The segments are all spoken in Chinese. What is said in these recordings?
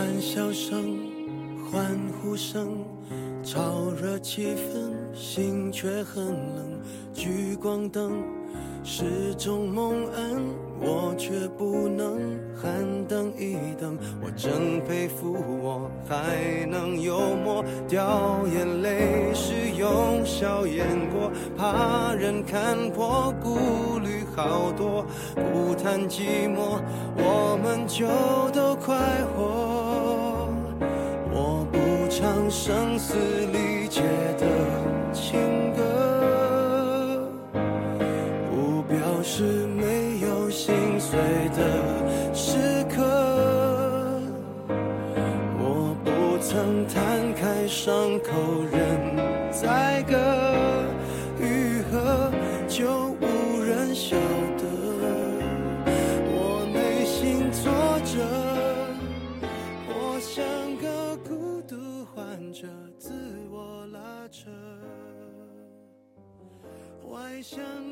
欢笑声、欢呼声，炒热气氛，心却很冷。聚光灯是种蒙恩，我却不能喊等一等。我真佩服我还能幽默，掉眼泪是用笑掩过，怕人看破，顾虑好多。不谈寂寞，我们就都快活。我不唱声嘶力。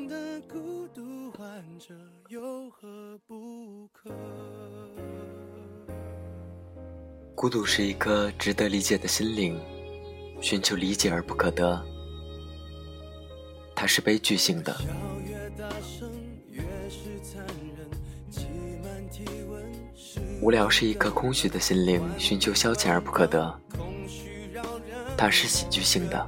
的孤独患者有何不可？孤独是一颗值得理解的心灵，寻求理解而不可得。它是悲剧性的，无聊是一颗空虚的心灵，寻求消遣而不可得。它是喜剧性的，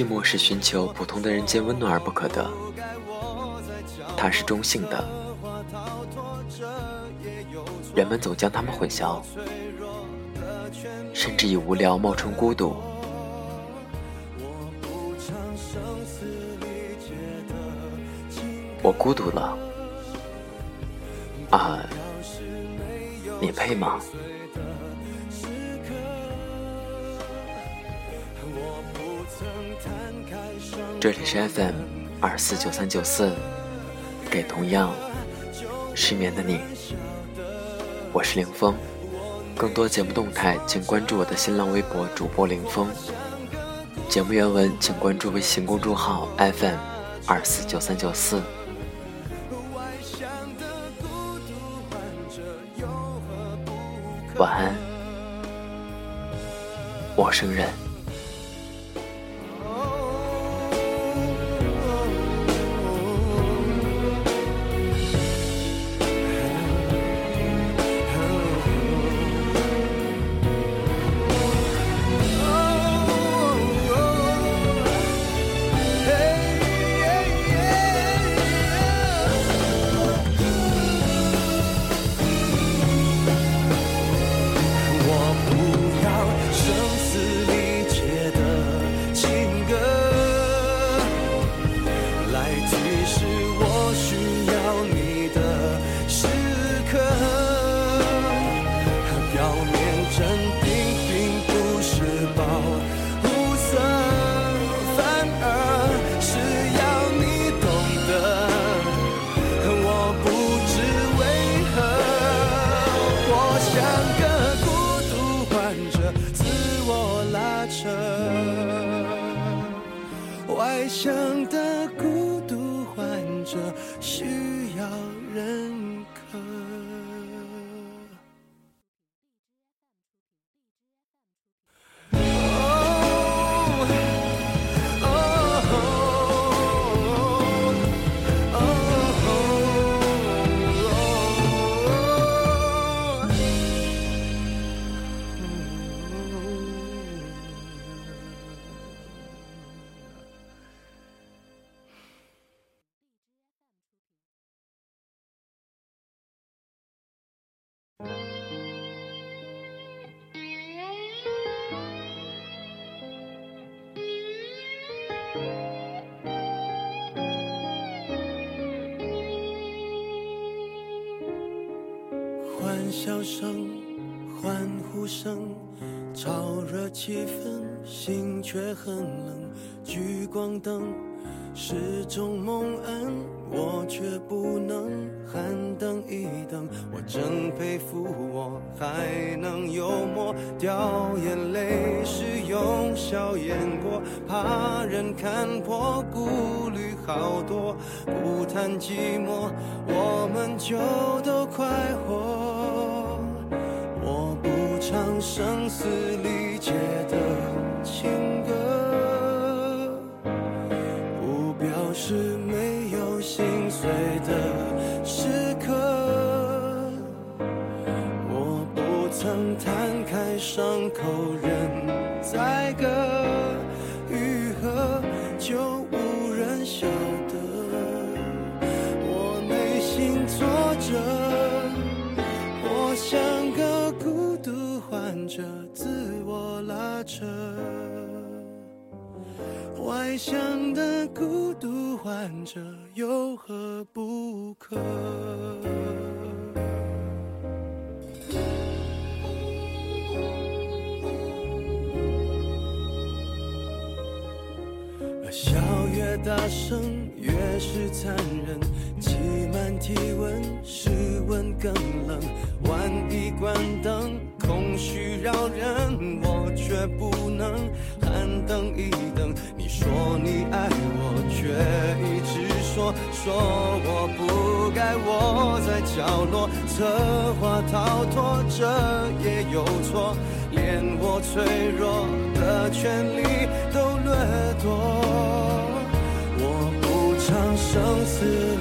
寂寞是寻求普通的人间温暖而不可得。它是中性的，人们总将它们混淆，甚至以无聊冒充孤独。我孤独了，啊，你配吗？这里是 FM 二四九三九四，给同样失眠的你，我是林峰。更多节目动态，请关注我的新浪微博主播林峰。节目原文请关注微信公众号 FM 二四九三九四。晚安，陌生人。是欢笑声、欢呼声，炒热气氛，心却很冷。聚光灯是种蒙恩，我却不能喊等一等，我真佩服我还能幽默，掉眼泪时用笑掩过，怕人看破顾虑好多，不谈寂寞，我们就都快活，我不唱声嘶力竭的。孤独患者有何不可？笑越大声越是残忍体温室温更冷万一关灯空虚扰人我却不能喊等一等你说你爱我却一直说说我不该窝在角落策划逃脱这也有错连我脆弱的权利都掠夺我不唱生死。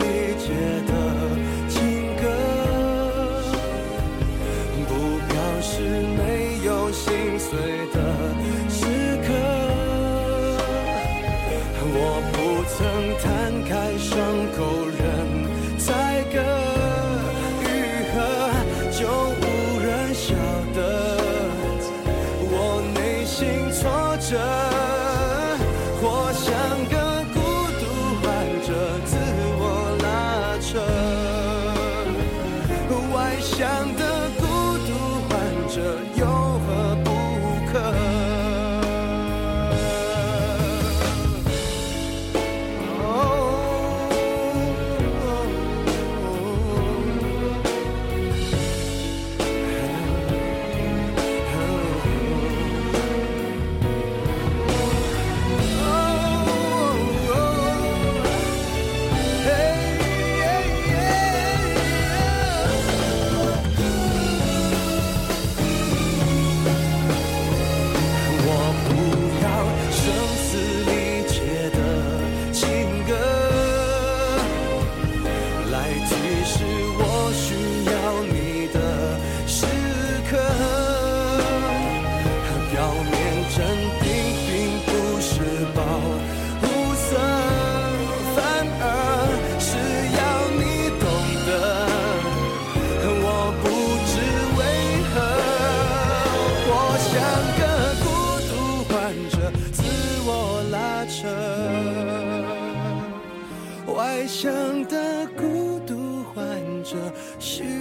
醉的。Shoot.